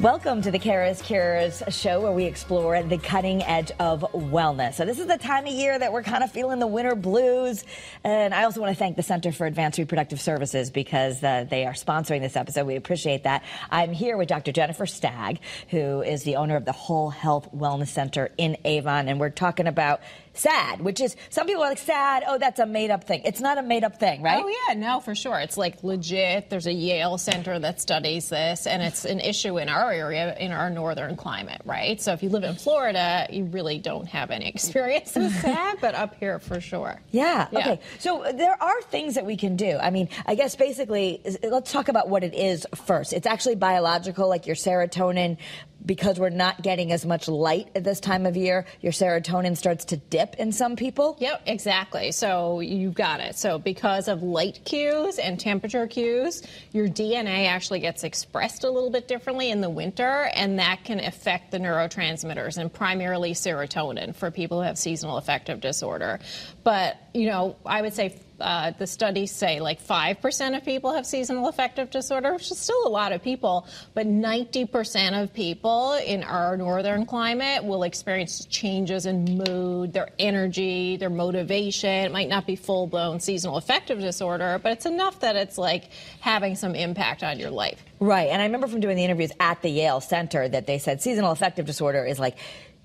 Welcome to the Kara's Cures show where we explore the cutting edge of wellness. So, this is the time of year that we're kind of feeling the winter blues. And I also want to thank the Center for Advanced Reproductive Services because uh, they are sponsoring this episode. We appreciate that. I'm here with Dr. Jennifer Stagg, who is the owner of the Whole Health Wellness Center in Avon. And we're talking about SAD, which is some people are like SAD. Oh, that's a made up thing. It's not a made up thing, right? Oh yeah, no, for sure. It's like legit. There's a Yale center that studies this, and it's an issue in our area, in our northern climate, right? So if you live in Florida, you really don't have any experience with SAD, but up here for sure. Yeah. yeah. Okay. So there are things that we can do. I mean, I guess basically, let's talk about what it is first. It's actually biological, like your serotonin because we're not getting as much light at this time of year, your serotonin starts to dip in some people? Yep, exactly. So you got it. So because of light cues and temperature cues, your DNA actually gets expressed a little bit differently in the winter, and that can affect the neurotransmitters and primarily serotonin for people who have seasonal affective disorder. But, you know, I would say uh, the studies say like 5% of people have seasonal affective disorder, which is still a lot of people, but 90% of people in our northern climate will experience changes in mood, their energy, their motivation. It might not be full blown seasonal affective disorder, but it's enough that it's like having some impact on your life. Right. And I remember from doing the interviews at the Yale Center that they said seasonal affective disorder is like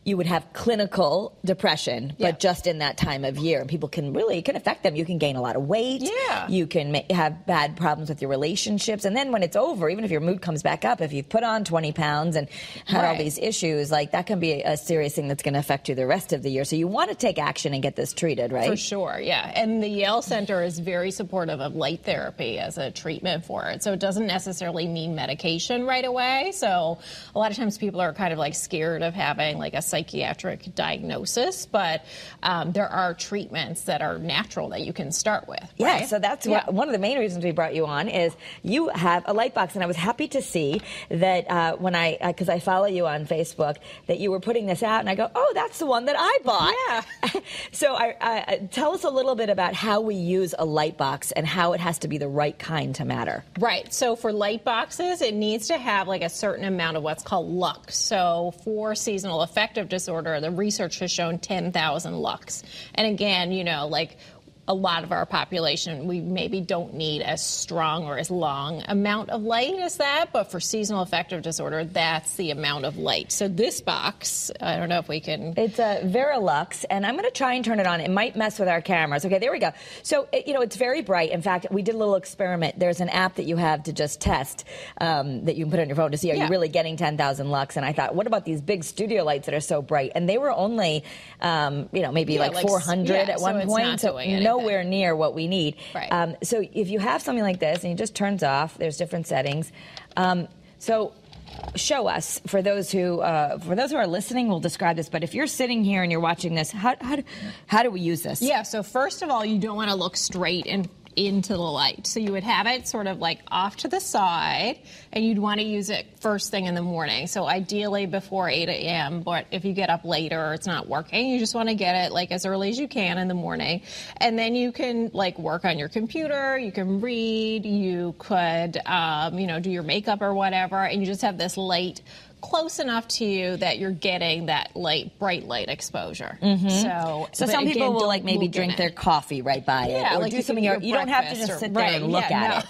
you would have clinical depression, but yeah. just in that time of year. People can really, it can affect them. You can gain a lot of weight. Yeah. You can ma- have bad problems with your relationships. And then when it's over, even if your mood comes back up, if you've put on 20 pounds and had right. all these issues, like that can be a serious thing that's going to affect you the rest of the year. So you want to take action and get this treated, right? For sure, yeah. And the Yale Center is very supportive of light therapy as a treatment for it. So it doesn't necessarily mean medication right away. So a lot of times people are kind of like scared of having like a psychiatric diagnosis, but um, there are treatments that are natural that you can start with. Right? Yeah, so that's yeah. What, one of the main reasons we brought you on is you have a light box, and I was happy to see that uh, when I because uh, I follow you on Facebook that you were putting this out, and I go, oh, that's the one that I bought. Yeah. so I, I, tell us a little bit about how we use a light box and how it has to be the right kind to matter. Right. So for light boxes, it needs to have like a certain amount of what's called lux. So for seasonal affective disorder, the research has shown 10,000 lux. And again, you know, like a lot of our population, we maybe don't need as strong or as long amount of light as that, but for seasonal affective disorder, that's the amount of light. So this box, I don't know if we can. It's a Verilux, and I'm going to try and turn it on. It might mess with our cameras. Okay, there we go. So it, you know, it's very bright. In fact, we did a little experiment. There's an app that you have to just test um, that you can put on your phone to see are yeah. you really getting 10,000 lux. And I thought, what about these big studio lights that are so bright? And they were only, um, you know, maybe yeah, like, like 400 yeah, at one so point. so no nowhere near what we need. Right. Um, so if you have something like this and it just turns off, there's different settings. Um, so show us for those who uh, for those who are listening we'll describe this but if you're sitting here and you're watching this how, how, do, how do we use this yeah so first of all you don't want to look straight and into the light. So you would have it sort of like off to the side, and you'd want to use it first thing in the morning. So ideally before 8 a.m., but if you get up later it's not working, you just want to get it like as early as you can in the morning. And then you can like work on your computer, you can read, you could, um, you know, do your makeup or whatever, and you just have this light close enough to you that you're getting that light, bright light exposure. Mm-hmm. So, so some again, people will like maybe drink their coffee right by yeah, it, or like do something. You don't have to just sit there right, and look yeah, at no. it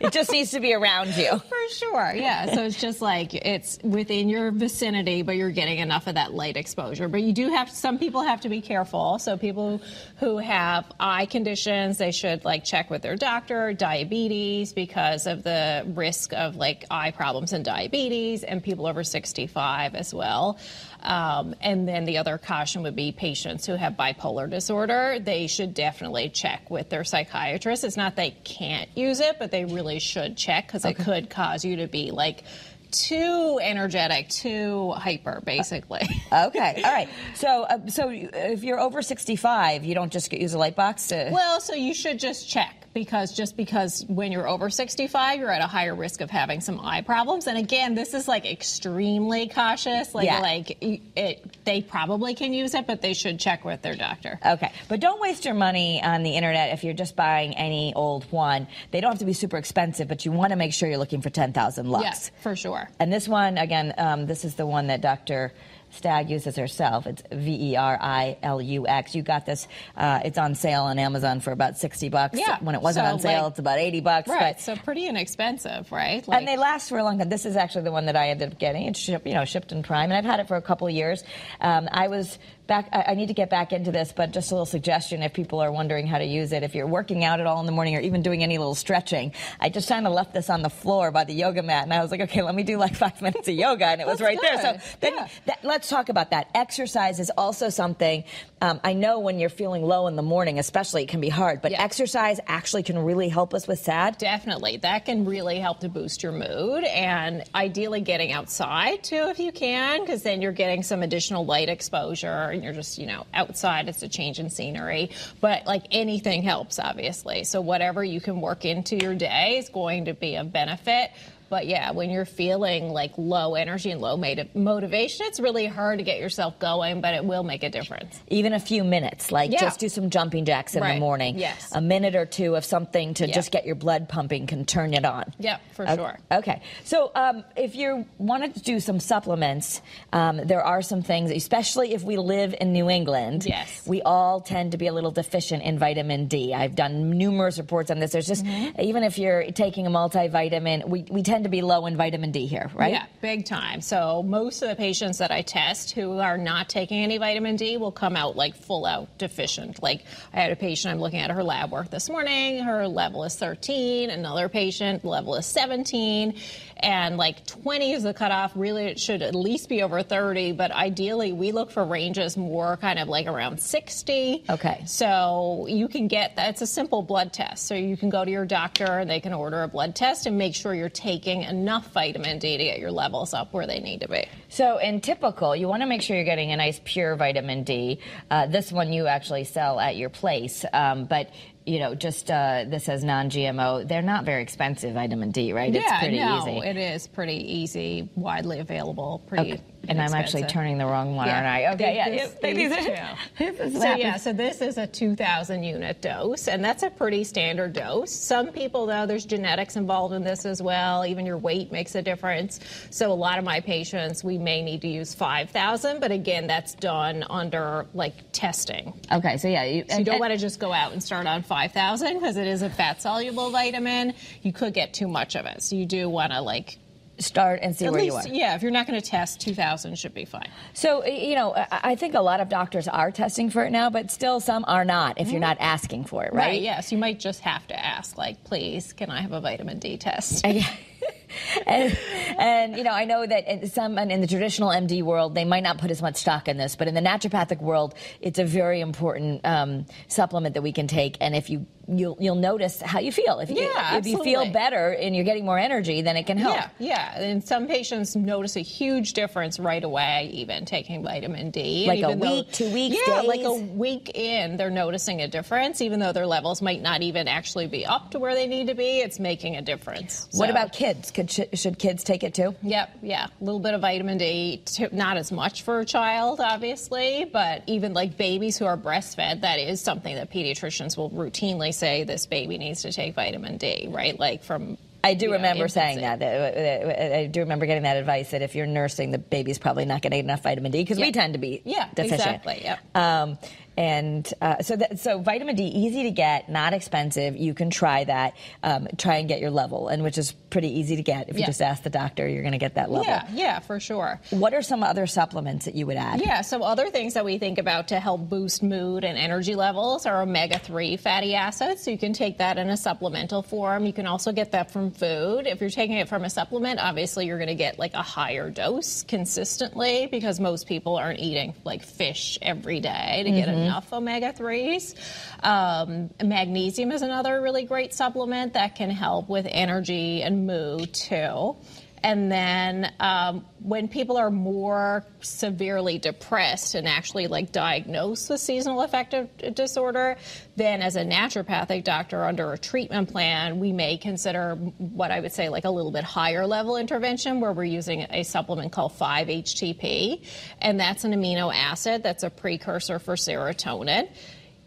it just needs to be around you. For sure, yeah. So it's just like it's within your vicinity, but you're getting enough of that light exposure. But you do have some people have to be careful. So people who have eye conditions, they should like check with their doctor, diabetes because of the risk of like eye problems and diabetes, and people over 65 as well. Um, and then the other caution would be patients who have bipolar disorder. They should definitely check with their psychiatrist. It's not they can't use it, but they really should check because okay. it could cause you to be like too energetic, too hyper, basically. okay, all right. So, uh, so if you're over 65, you don't just use a light box. To... Well, so you should just check because just because when you're over 65, you're at a higher risk of having some eye problems. And again, this is like extremely cautious. Like, Yeah. like it, they probably can use it, but they should check with their doctor. Okay, but don't waste your money on the internet if you're just buying any old one. They don't have to be super expensive, but you want to make sure you're looking for 10,000 lux. Yes, for sure. And this one, again, um, this is the one that Dr. Stagg uses herself. It's V E R I L U X. You got this. Uh, it's on sale on Amazon for about sixty bucks. Yeah, When it wasn't so, on sale, like- it's about eighty bucks. Right, But, so pretty inexpensive, right? and they last for a long time. This is actually the one that I ended up getting. It's shipped, you know, shipped in Prime, and I've had it for a couple of years. Um, I was back. I, I need to get back into this, but just a little suggestion if people are wondering how to use it. If you're working out at all in the morning, or even doing any little stretching, I just kind of left this on the floor by the yoga mat, and I was like, okay, let me do like five minutes of yoga, and it was right there. So then, Yeah. that, let's talk about that. Exercise is also something. Um, I know when you're feeling low in the morning, especially, it can be hard, but Yeah. exercise actually can really help us with SAD. Definitely. That can really help to boost your mood and ideally getting outside too if you can because then you're getting some additional light exposure and you're just, you know, outside it's a change in scenery. But like anything helps obviously. So whatever you can work into your day is going to be a benefit. But yeah, when you're feeling like low energy and low moti- motivation, it's really hard to get yourself going, but it will make a difference. even a few minutes, like Yeah. just do some jumping jacks in the morning. Yes. A minute or two of something to Yeah. just get your blood pumping can turn it on. Yeah, for Okay. sure. Okay. So um, if you wanted to do some supplements, um, there are some things, especially if we live in New England. Yes. We all tend to be a little deficient in vitamin D. I've done numerous reports on this. There's just, Mm-hmm. even if you're taking a multivitamin, we, we tend to be low in vitamin D here, right? Yeah, big time. So most of the patients that I test who are not taking any vitamin D will come out like full out deficient. Like I had a patient, I'm looking at her lab work this morning. Her level is 13. Another patient level is 17. And like 20 is the cutoff. Really, it should at least be over 30. But ideally, we look for ranges more kind of like around 60. Okay. So you can get that. It's a simple blood test. So you can go to your doctor and they can order a blood test and make sure you're taking enough vitamin D to get your levels up where they need to be. So, in typical, you want to make sure you're getting a nice pure vitamin D. Uh, this one you actually sell at your place, um, but you know, just uh, this says non-GMO. They're not very expensive vitamin D, right? it's pretty no, easy. it is pretty easy, widely available, pretty. Okay. And I'm actually turning the wrong one, Yeah, aren't I? Okay, these- yeah. these- yeah, these these- two. this is So yeah, so this is a 2,000 unit dose, and that's a pretty standard dose. Some people, though, there's genetics involved in this as well. Even your weight makes a difference. So a lot of my patients, we may need to use 5,000, but again, that's done under like testing. Okay, so yeah, you, So you don't want to just go out and start on 5,000 because it is a fat soluble vitamin. You could get too much of it. So you do want to like start and see at where least you are. yeah. If you're not going to test, 2,000 should be fine. So, you know, I I think a lot of doctors are testing for it now, but still some are not if you're not mm-hmm. asking for it, right? Yes, you might just have to ask, like, please, can I have a vitamin D test? and, and you know, I know that in some and in the traditional MD world, they might not put as much stock in this, but in the naturopathic world, it's a very important um, supplement that we can take. And if you you'll you'll notice how you feel. If you Yeah, if you feel better and you're getting more energy, then it can help. Yeah, yeah. And some patients notice a huge difference right away, even taking vitamin D. Like And a even though- week, two weeks, Yeah, like a week in, they're noticing a difference, even though their levels might not even actually be up to where they need to be. It's making a difference. What So- about kids? Could should kids take it too? Yep, yeah. A little bit of vitamin D, not as much for a child, obviously, but even like babies who are breastfed, that is something that pediatricians will routinely say this baby needs to take vitamin D, right? Like from. I do you know, remember saying infancy. that. that- I do remember getting that advice that if you're nursing, the baby's probably not getting enough vitamin D because we tend to be Yeah, deficient. exactly, yep. Um, and uh, so, that, so vitamin D, easy to get, not expensive. You can try that. Um, try and get your level, and which is pretty easy to get. If you Yeah. just ask the doctor, you're going to get that level. Yeah, yeah, for sure. What are some other supplements that you would add? Yeah, so other things that we think about to help boost mood and energy levels are omega 3 fatty acids. So you can take that in a supplemental form. You can also get that from food. If you're taking it from a supplement, obviously you're going to get like a higher dose consistently because most people aren't eating like fish every day to get enough omega 3s. Um, magnesium is another really great supplement that can help with energy and mood too. And then um, when people are more severely depressed and actually like diagnosed with seasonal affective disorder, then as a naturopathic doctor under a treatment plan, we may consider what I would say like a little bit higher level intervention where we're using a supplement called 5-HTP. And that's an amino acid that's a precursor for serotonin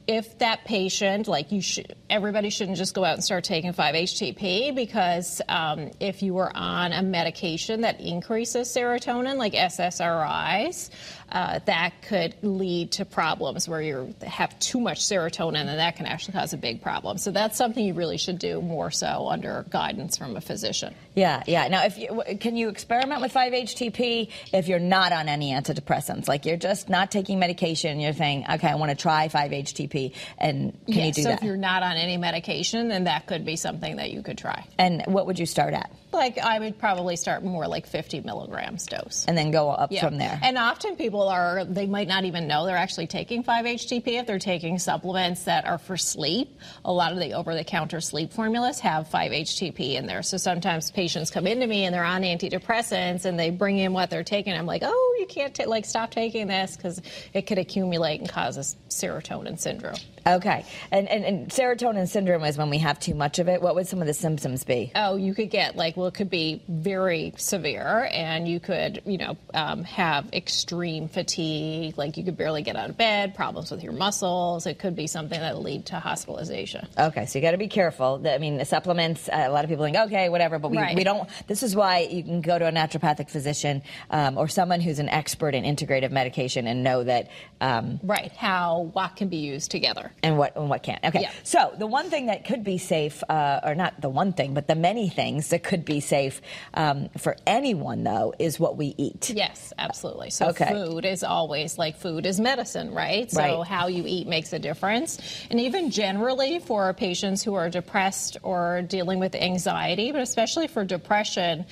if that patient, like you should, everybody shouldn't just go out and start taking 5-HTP because um, if you were on a medication that increases serotonin, like SSRIs, uh, that could lead to problems where you have too much serotonin, and that can actually cause a big problem. So that's something you really should do more so under guidance from a physician. Yeah, yeah. Now, if you, can you experiment with 5-HTP if you're not on any antidepressants? Like you're just not taking medication, you're saying, okay, I want to try 5-HTP, and can yes, you do so that? if you're not on any medication, then that could be something that you could try. And what would you start at? Like I would probably start more like 50 milligrams dose. And then go up Yeah. from there. And often people are, they might not even know they're actually taking 5-HTP if they're taking supplements that are for sleep. A lot of the over-the-counter sleep formulas have 5-HTP in there. So sometimes patients come into me and they're on antidepressants and they bring in what they're taking. I'm like, oh, you can't, ta- like, stop taking this because it could accumulate and cause a serotonin syndrome. Okay. And, and, and serotonin syndrome is when we have too much of it. What would some of the symptoms be? Oh, you could get like, well, it could be very severe, and you could, you know, um, have extreme fatigue, like you could barely get out of bed, problems with your muscles. It could be something that lead to hospitalization. Okay, so you got to be careful. I mean, the supplements. Uh, a lot of people think, okay, whatever, but we, Right. we don't. This is why you can go to a naturopathic physician um, or someone who's an expert in integrative medication and know that um, Right? How what can be used together? And what and what can't. Okay, Yeah. so the one thing that could be safe, uh, or not the one thing, but the many things that could be safe um, for anyone though is what we eat. Yes, absolutely. So Okay. food is always like food is medicine, right? So Right. how you eat makes a difference. And even generally for patients who are depressed or dealing with anxiety, but especially for depression,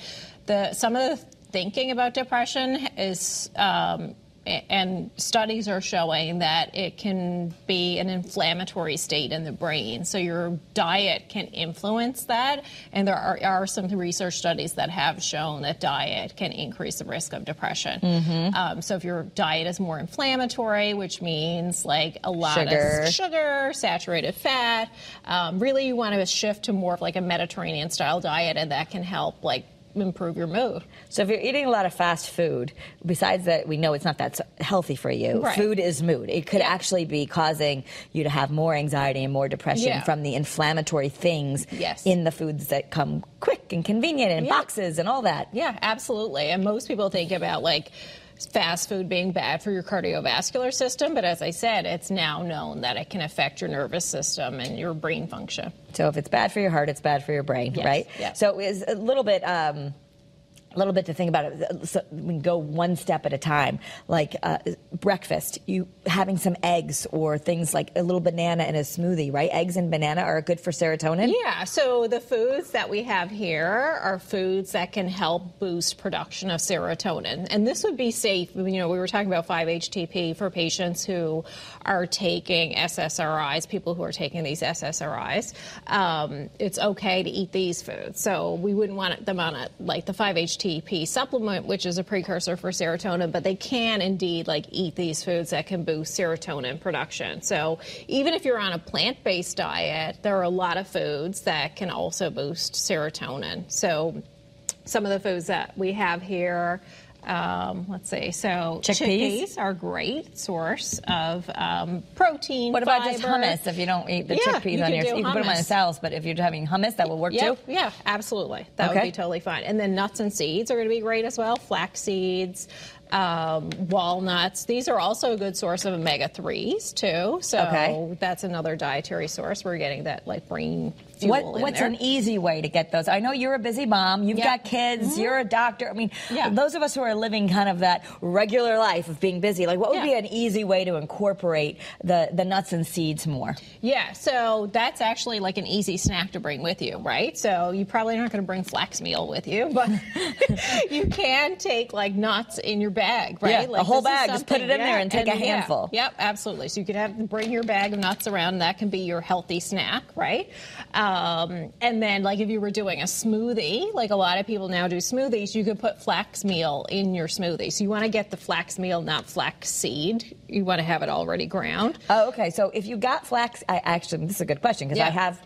the some of the thinking about depression is um, and studies are showing that it can be an inflammatory state in the brain. So your diet can influence that. And there are, are some research studies that have shown that diet can increase the risk of depression. Mm-hmm. Um, so if your diet is more inflammatory, which means like a lot Sugar. of sugar, saturated fat, um, really you want to shift to more of like a Mediterranean style diet, and that can help like improve your mood. So if you're eating a lot of fast food, besides that we know it's not that healthy for you, Right. food is mood. It could Yeah. actually be causing you to have more anxiety and more depression Yeah. from the inflammatory things Yes. in the foods that come quick and convenient and in Yeah. boxes and all that. Yeah, absolutely. And most people think about like fast food being bad for your cardiovascular system, but as I said, it's now known that it can affect your nervous system and your brain function. So if it's bad for your heart, it's bad for your brain, Yes, right? yes. So it's a little bit. Um, a little bit to think about it. So we can go one step at a time. Like uh, breakfast, you having some eggs or things like a little banana in a smoothie, right? Eggs and banana are good for serotonin. Yeah, so the foods that we have here are foods that can help boost production of serotonin. And this would be safe. You know, we were talking about 5-HTP for patients who are taking SSRIs, people who are taking these SSRIs. Um, it's okay to eat these foods. So we wouldn't want them on a, like the 5-HTP supplement, which is a precursor for serotonin, but they can indeed like eat these foods that can boost serotonin production. So even if you're on a plant-based diet, there are a lot of foods that can also boost serotonin. So some of the foods that we have here. Um, let's see. So Chickpeas? are a great source of um, protein. What about just hummus? If you don't eat the Yeah, chickpeas you on your, you can put them on a hummus. salad. But if you're having hummus, that will work Yep, too. Yeah, absolutely. That Okay. would be totally fine. And then nuts and seeds are going to be great as well. Flax seeds, um, walnuts. These are also a good source of omega threes too. So Okay. that's another dietary source. We're getting that like brain fuel What, what's there. an easy way to get those? I know you're a busy mom. You've Yeah. Mm-hmm. got kids. You're a doctor. I mean, Yeah. those of us who are living kind of that regular life of being busy, like what would Yeah. be an easy way to incorporate the, the nuts and seeds more? Yeah, so that's actually like an easy snack to bring with you, right? So you probably aren't going to bring flax meal with you, but you can take like nuts in your bag, right? Yeah, a whole bag. Just put it in there and take a yeah, handful. Yep, absolutely. So you could have bring your bag of nuts around. That can be your healthy snack, right? Um, Um, and then, like, if you were doing a smoothie, like a lot of people now do smoothies, you could put flax meal in your smoothie. So you want to get the flax meal, not flax seed. You want to have it already ground. Oh, okay. So if you got flax, I actually this is a good question because Yeah. I have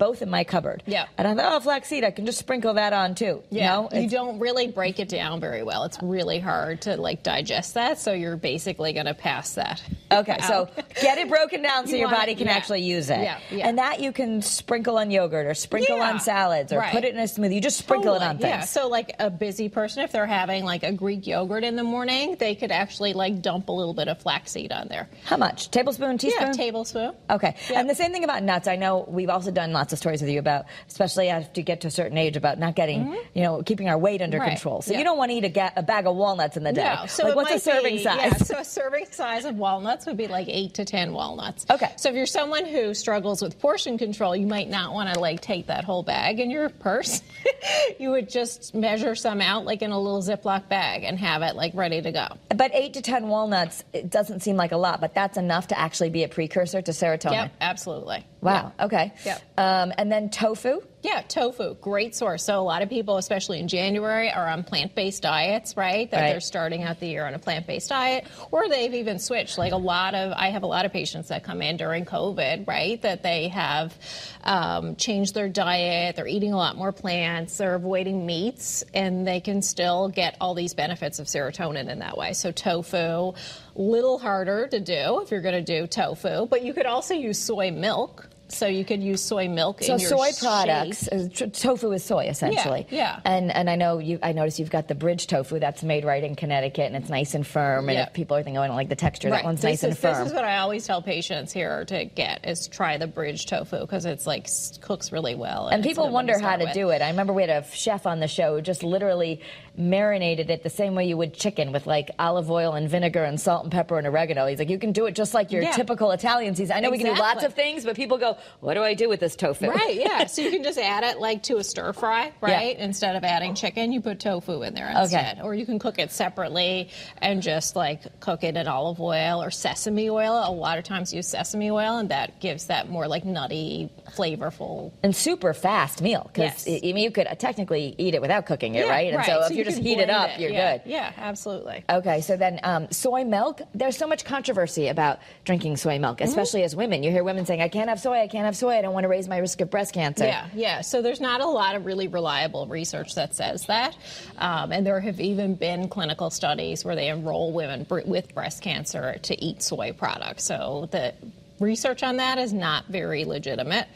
both in my cupboard. Yeah. And I thought, oh, flaxseed, I can just sprinkle that on too. Yeah, No? you don't really break it down very well. It's really hard to like digest that, so you're basically going to pass that. Okay, so get it broken down so You your body it- can yeah. actually use it. Yeah, yeah. And that you can sprinkle on yogurt or sprinkle Yeah, on salads or right. put it in a smoothie. You just sprinkle it on things. Yeah, so like a busy person, if they're having like a Greek yogurt in the morning, they could actually like dump a little bit of flaxseed on there. How much? Tablespoon, teaspoon? Yeah, tablespoon. Okay. Yep. And the same thing about nuts. I know we've also done lots of stories with you about, especially after you get to a certain age, about not getting, you know, keeping our weight under Mm-hmm. Right. control. So Yeah. you don't want to eat a, ga- a bag of walnuts in the day. No, so like what's a serving be- size? Yeah, so a serving size of walnuts would be like eight to ten walnuts. Okay. So if you're someone who struggles with portion control, you might not want to like take that whole bag in your purse. you would just measure some out like in a little Ziploc bag and have it like ready to go. But eight to ten walnuts, it doesn't seem like a lot, but that's enough to actually be a precursor to serotonin. Yep, absolutely. Wow. Okay. Yeah. Um, and then tofu. Yeah, tofu, great source. So a lot of people, especially in January, are on plant-based diets, right? That Right. they're starting out the year on a plant-based diet, or they've even switched. Like a lot of, I have a lot of patients that come in during COVID, right? That they have um, changed their diet, they're eating a lot more plants, they're avoiding meats, and they can still get all these benefits of serotonin in that way. So tofu, little harder to do if you're going to do tofu, but you could also use soy milk. So you could use soy milk So in your soy products, uh, tofu is soy essentially. yeah. yeah. And and I know you. I notice you've got the bridge tofu that's made right in Connecticut, and it's nice and firm. And Yeah. if people are thinking, oh, I don't like the texture, that one's this nice and firm. This is what I always tell patients here to get is try the bridge tofu because it's like cooks really well. and it's people wonder how to with. do it. I remember we had a chef on the show who just literally marinated it the same way you would chicken with like olive oil and vinegar and salt and pepper and oregano. He's like, you can do it just like your Yeah. typical Italian season. I know we can do lots of things, but people go, what do I do with this tofu? Right, yeah. So you can just add it like to a stir fry, right? Instead of adding chicken, you put tofu in there instead. Or you can cook it separately and just like cook it in olive oil or sesame oil. A lot of times use sesame oil, and that gives that more like nutty, flavorful. and super fast meal because Yes. I mean you could technically eat it without cooking it, Yeah, right? And so if you, can just heat it up, you're yeah. good. Yeah, absolutely. Okay, so then um, soy milk. There's so much controversy about drinking soy milk, Mm-hmm. especially as women. You hear women saying, "I can't have soy. I can't have soy. I don't want to raise my risk of breast cancer." Yeah, yeah. So there's not a lot of really reliable research that says that. Um, and there have even been clinical studies where they enroll women br- with breast cancer to eat soy products. So the research on that is not very legitimate.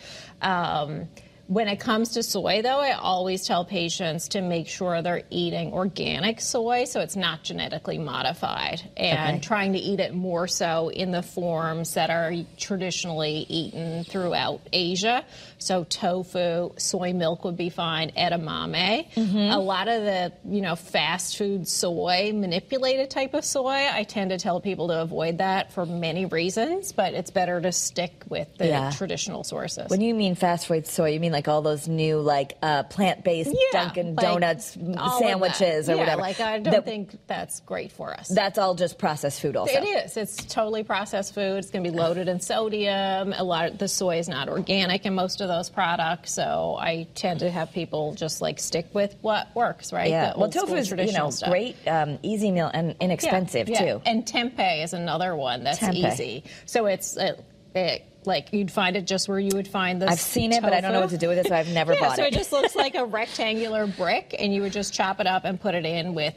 Um, when it comes to soy, though, I always tell patients to make sure they're eating organic soy so it's not genetically modified and Okay. trying to eat it more so in the forms that are traditionally eaten throughout Asia. So tofu, soy milk would be fine, edamame. A lot of the, you know, fast food soy, manipulated type of soy, I tend to tell people to avoid that for many reasons, but it's better to stick with the Yeah. traditional sources. When you mean fast food soy, you mean like all those new like uh, plant-based Yeah, Dunkin' like Donuts all of that. sandwiches or yeah, whatever. Like I don't That- think that's great for us. that's all just processed food. Also, It is. It's totally processed food. It's going to be loaded in sodium. A lot of the soy is not organic in most of those products. So I tend to have people just like stick with what works, right? Yeah. Well, tofu is you traditional know stuff. great, um, easy meal and inexpensive yeah. too. And tempeh is another one that's Tempeh. easy. So it's uh, it, like you'd find it just where you would find this. I've seen it, but I don't know what to do with it, so I've never yeah, bought so it. So it just looks like a rectangular brick, and you would just chop it up and put it in with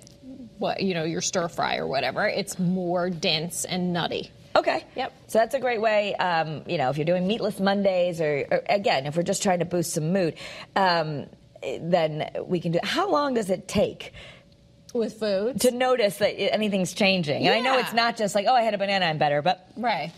what you know your stir fry or whatever. It's more dense and nutty. Okay. Yep. So that's a great way, um, you know, if you're doing meatless Mondays or, or again, if we're just trying to boost some mood, um, then we can do. How long does it take with food. to notice that anything's changing? And I know it's not just like, oh, I had a banana, I'm better, but right.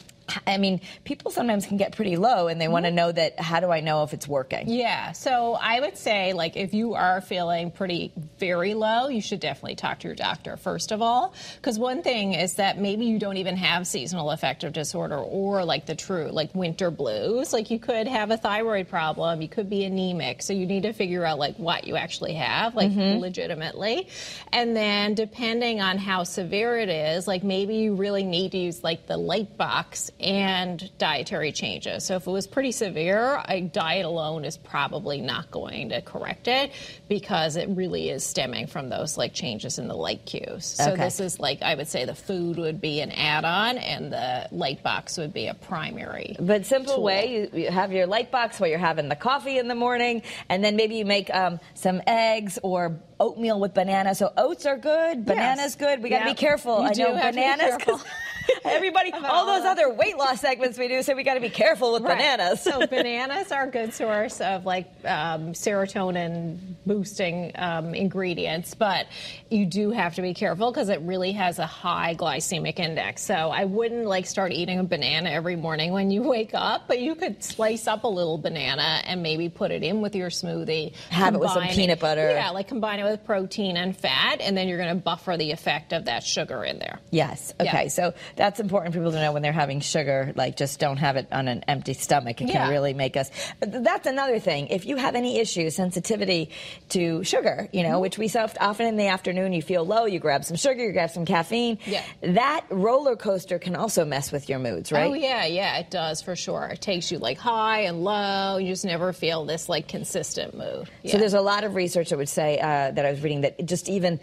I mean, people sometimes can get pretty low and they want to mm-hmm. know that how do I know if it's working? Yeah. So I would say, like, if you are feeling pretty very low, you should definitely talk to your doctor, first of all. Because one thing is that maybe you don't even have seasonal affective disorder or like the true, like winter blues. Like, you could have a thyroid problem, you could be anemic. So you need to figure out, like, what you actually have, like, mm-hmm. legitimately. And then depending on how severe it is, like, maybe you really need to use, like, the light box and dietary changes. So if it was pretty severe, a diet alone is probably not going to correct it because it really is stemming from those like changes in the light cues. So Okay. this is like I would say the food would be an add-on and the light box would be a primary. But simple tool. way, you, you have your light box while you're having the coffee in the morning, and then maybe you make um, some eggs or oatmeal with banana. So oats are good, bananas good. We got to Yep. be careful. You I do know have to be bananas. Everybody, all those other weight loss segments we do say we got to be careful with Right. bananas. so bananas are a good source of like um, serotonin boosting um, ingredients, but you do have to be careful because it really has a high glycemic index. So I wouldn't like start eating a banana every morning when you wake up, but you could slice up a little banana and maybe put it in with your smoothie. Have it with some peanut butter. Yeah, like combine it with protein and fat, and then you're going to buffer the effect of that sugar in there. Yes. Yeah. Okay. So that's important for people to know when they're having sugar. Like, just don't have it on an empty stomach. It can really make us. That's another thing. If you have any issues, sensitivity to sugar, you Mm-hmm. know, which we so often in the afternoon, you feel low, you grab some sugar, you grab some caffeine. Yeah. That roller coaster can also mess with your moods, right? Oh yeah, yeah, it does for sure. It takes you like high and low. You just never feel this like consistent mood. So there's a lot of research that would say uh, that I was reading that just even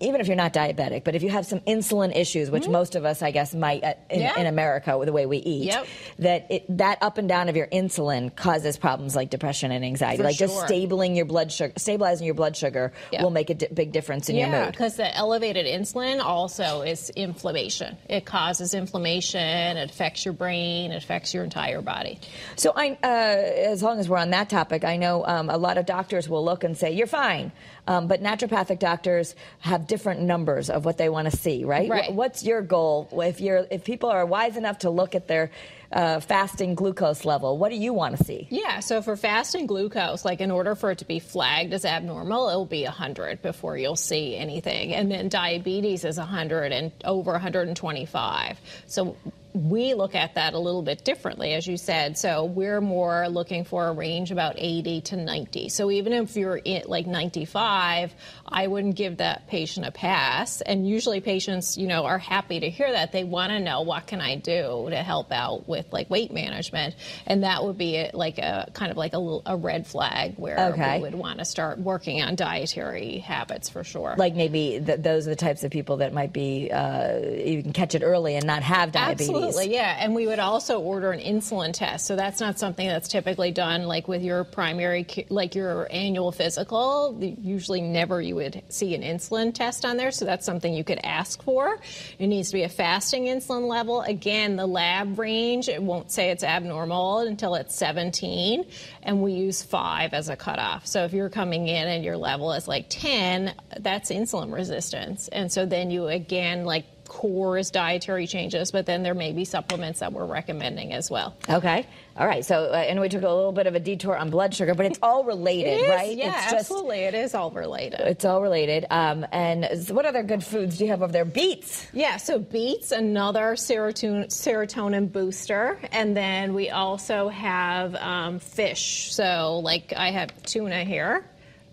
even if you're not diabetic, but if you have some insulin issues, which most of us, I guess, might uh, in, Mm-hmm. Yeah. in America with the way we eat, Yep. that it, that up and down of your insulin causes problems like depression and anxiety. For like just stabilizing your blood sugar, stabilizing your blood sugar Yeah. will make a di- big difference in your yeah, mood. because the elevated insulin also is inflammation. It causes inflammation. It affects your brain. It affects your entire body. So, I, uh, as long as we're on that topic, I know um, a lot of doctors will look and say you're fine, um, but naturopathic doctors have different numbers of what they want to see, right? Right. Wh- What's your goal? If you're, if people are wise enough to look at their uh, fasting glucose level, what do you want to see? Yeah, so for fasting glucose, like in order for it to be flagged as abnormal, it'll be 100 before you'll see anything. And then diabetes is 100 and over 125. So we look at that a little bit differently, as you said. So we're more looking for a range about 80 to 90. So even if you're at like 95, I wouldn't give that patient a pass. And usually patients, you know, are happy to hear that. They want to know what can I do to help out with like weight management, and that would be like a kind of like a, little- a red flag where Okay. we would want to start working on dietary habits for sure. Like maybe th- those are the types of people that might be uh, you can catch it early and not have diabetes. Absolutely, yeah. And we would also order an insulin test. So that's not something that's typically done like with your primary, like your annual physical. Usually, never you would see an insulin test on there. So that's something you could ask for. It needs to be a fasting insulin level. Again, the lab range, it won't say it's abnormal until it's 17. And we use five as a cutoff. So if you're coming in and your level is like 10, that's insulin resistance. And so then you again, like, core is dietary changes, but then there may be supplements that we're recommending as well. Okay. All right. So, uh, and we took a little bit of a detour on blood sugar, but it's all related, It is, right? Yeah, it's just, absolutely. It is all related. It's all related. Um, and what other good foods do you have over there? Beets. Yeah, so beets, another serotonin, serotonin booster. And then we also have um, fish. So, like, I have tuna here.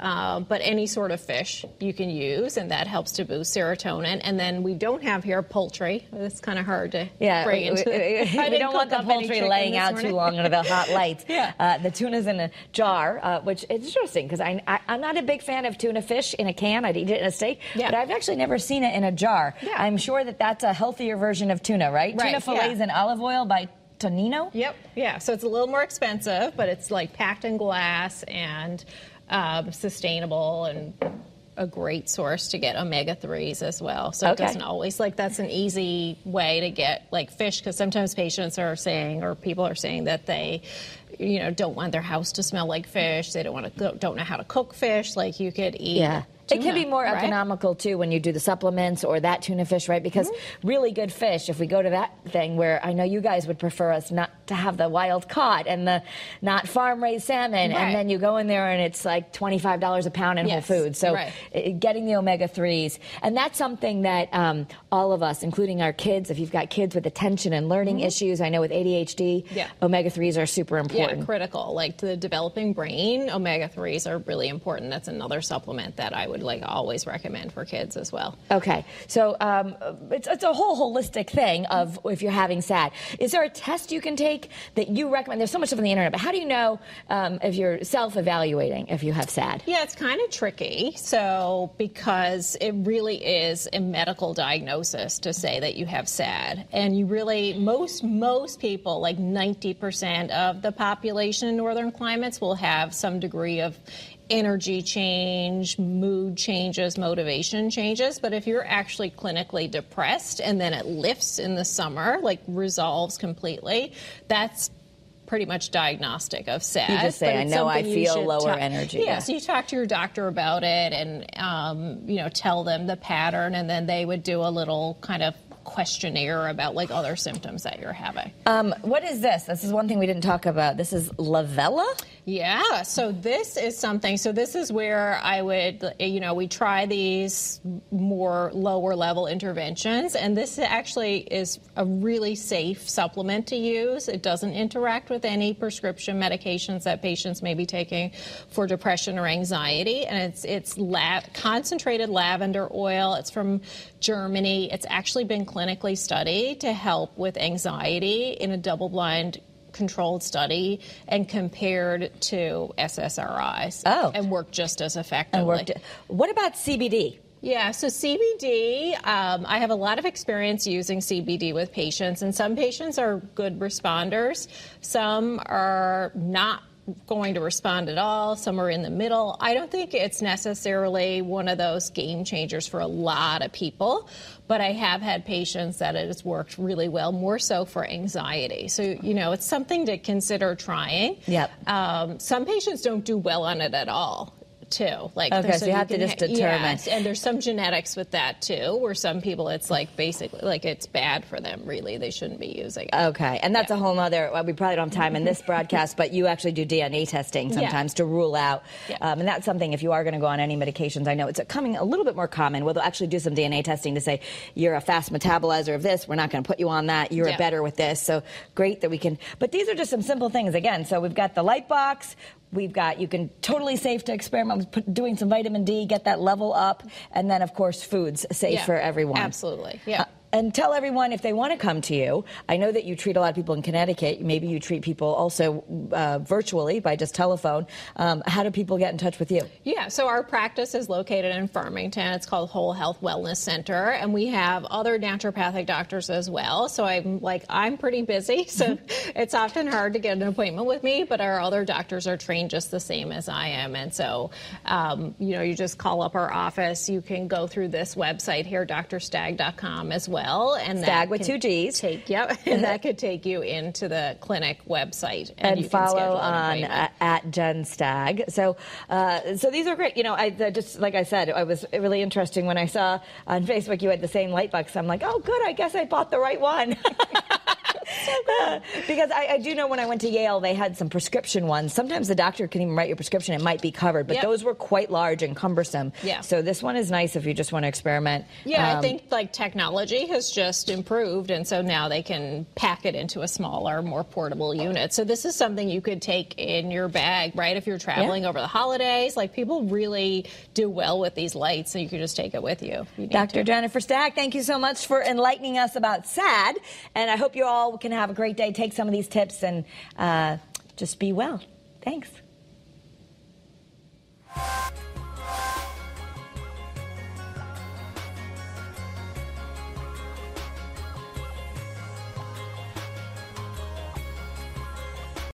Uh, but any sort of fish you can use, and that helps to boost serotonin. And then we don't have here poultry. It's kind of hard to Yeah, bring we, into. we- I we don't want the poultry laying out morning. too long under the hot lights. Yeah. uh, the tuna's in a jar, uh, which is interesting because I, I, I'm not a big fan of tuna fish in a can. I'd eat it in a steak, Yeah. but I've actually never seen it in a jar. Yeah. I'm sure that that's a healthier version of tuna, right? Right, Tuna fillets yeah. in olive oil by Tonino. Yep. Yeah. So it's a little more expensive, but it's like packed in glass and um, sustainable and a great source to get omega 3s as well. So Okay. it doesn't always like that's an easy way to get like fish because sometimes patients are saying or people are saying that they you know don't want their house to smell like fish they don't want to go, don't know how to cook fish like you could eat Yeah. It can be more right? economical too when you do the supplements or that tuna fish, right? Because Mm-hmm. really good fish, if we go to that thing where I know you guys would prefer us not to have the wild caught and the not farm raised salmon, Right. and then you go in there and it's like twenty five dollars a pound in Yes, Whole Foods. So right. getting the omega threes, and that's something that um, all of us, including our kids, if you've got kids with attention and learning issues, I know with ADHD, Mm-hmm. Yeah. omega threes are super important. Yeah, critical. Like to the developing brain, omega threes are really important. That's another supplement that I would like always recommend for kids as well. Okay, so um, it's, it's a whole holistic thing of if you're having SAD. Is there a test you can take that you recommend? There's so much stuff on the internet, but how do you know um, if you're self-evaluating if you have SAD? Yeah, it's kind of tricky. So, because it really is a medical diagnosis to say that you have SAD, and you really most most people, like 90% of the population in northern climates, will have some degree of energy change, mood changes, motivation changes. But if you're actually clinically depressed and then it lifts in the summer, like resolves completely, that's pretty much diagnostic of SAD. You just say, "I know I feel lower talk- energy." Yeah, Yeah. so you talk to your doctor about it and um, you know tell them the pattern, and then they would do a little kind of questionnaire about like other symptoms that you're having. Um, what is this? This is one thing we didn't talk about. This is Lavela. Yeah, so this is something. So this is where I would, you know, we try these more lower level interventions, and this actually is a really safe supplement to use. It doesn't interact with any prescription medications that patients may be taking for depression or anxiety, and it's it's la- concentrated lavender oil. It's from Germany. It's actually been clinically studied to help with anxiety in a double-blind controlled study and compared to SSRIs. Oh. And worked just as effectively. And worked. What about CBD? Yeah, so CBD, um, I have a lot of experience using CBD with patients, and some patients are good responders. Some are not going to respond at all. Some are in the middle. I don't think it's necessarily one of those game changers for a lot of people, but I have had patients that it has worked really well, more so for anxiety. So, you know, it's something to consider trying. Yep. Um, some patients don't do well on it at all. Too like Okay, there's- so you have to just ha- determine. Yes, and there's some genetics with that too, where some people it's like basically like it's bad for them. Really, they shouldn't be using it. Okay, and that's a whole other. Well, we probably don't have time in this broadcast, but you actually do DNA testing sometimes to rule out, Yeah. um, and that's something. If you are going to go on any medications, I know it's coming a little bit more common. Where they'll actually do some DNA testing to say you're a fast metabolizer of this. We're not going to put you on that. You're Yeah. better with this. So great that we can. But these are just some simple things. Again, so we've got the light box. We've got you can totally safe to experiment with doing some vitamin D, get that level up, and then of course foods safe Yeah, for everyone. absolutely, yeah. Uh, and tell everyone if they want to come to you. I know that you treat a lot of people in Connecticut. Maybe you treat people also uh, virtually by just telephone. Um, how do people get in touch with you? Yeah, so our practice is located in Farmington. It's called Whole Health Wellness Center, and we have other naturopathic doctors as well. So I'm like I'm pretty busy, so it's often hard to get an appointment with me. But our other doctors are trained just the same as I am, and so um, you know you just call up our office. You can go through this website here, drstagg.com as well, and that Stagg with two Gs. Take yep, and that could take you into the clinic website, and, and you can follow on uh, at Jen Stagg. So, uh, so these are great. You know, I uh, just like I said, it was really interesting when I saw on Facebook you had the same light box. I'm like, oh, good. I guess I bought the right one. Because I, I do know when I went to Yale, they had some prescription ones. Sometimes the doctor can even write your prescription; it might be covered, but Yep. those were quite large and cumbersome. Yeah. So this one is nice if you just want to experiment. Yeah, I Um, think like technology has just improved, and so now they can pack it into a smaller, more portable unit. So this is something you could take in your bag, right? If you're traveling Yeah. over the holidays, like people really do well with these lights, so you can just take it with you. you Dr. to. Jennifer Stagg, thank you so much for enlightening us about SAD. And I hope you all can and have a great day. Take some of these tips and uh, just be well. Thanks.